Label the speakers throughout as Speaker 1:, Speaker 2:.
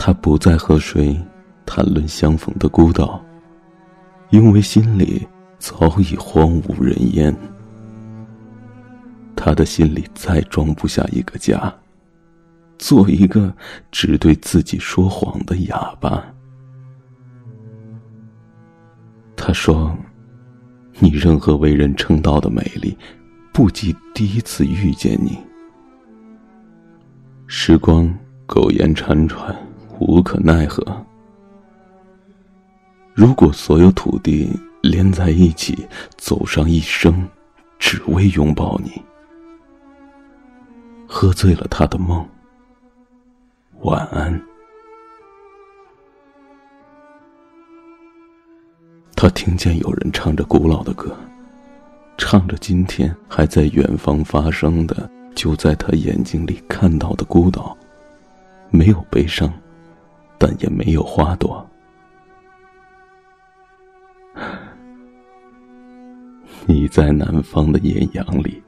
Speaker 1: 他不再和谁谈论相逢的孤岛，因为心里早已荒无人烟。他的心里再装不下一个家，做一个只对自己说谎的哑巴。他说：“你任何为人称道的美丽，不及第一次遇见你。”时光苟延残喘。无可奈何。如果所有土地连在一起，走上一生，只为拥抱你，喝醉了他的梦。晚安。他听见有人唱着古老的歌，唱着今天还在远方发生的，就在他眼睛里看到的孤岛，没有悲伤。但也没有花朵。你在南方的艳阳里，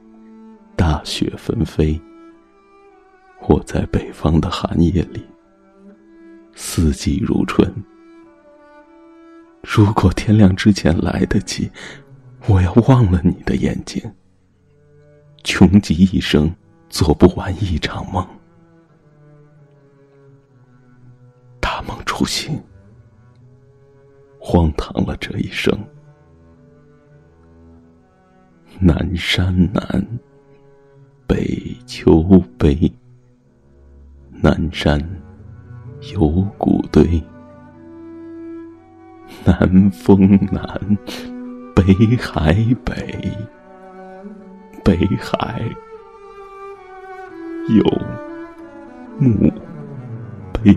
Speaker 1: 大雪纷飞；我在北方的寒夜里，四季如春。如果天亮之前来得及，我要忘了你的眼睛，穷极一生做不完一场梦。不行，荒唐了这一生。南山南，北秋悲。南山有古堆，南风南，北海北，北海有墓碑。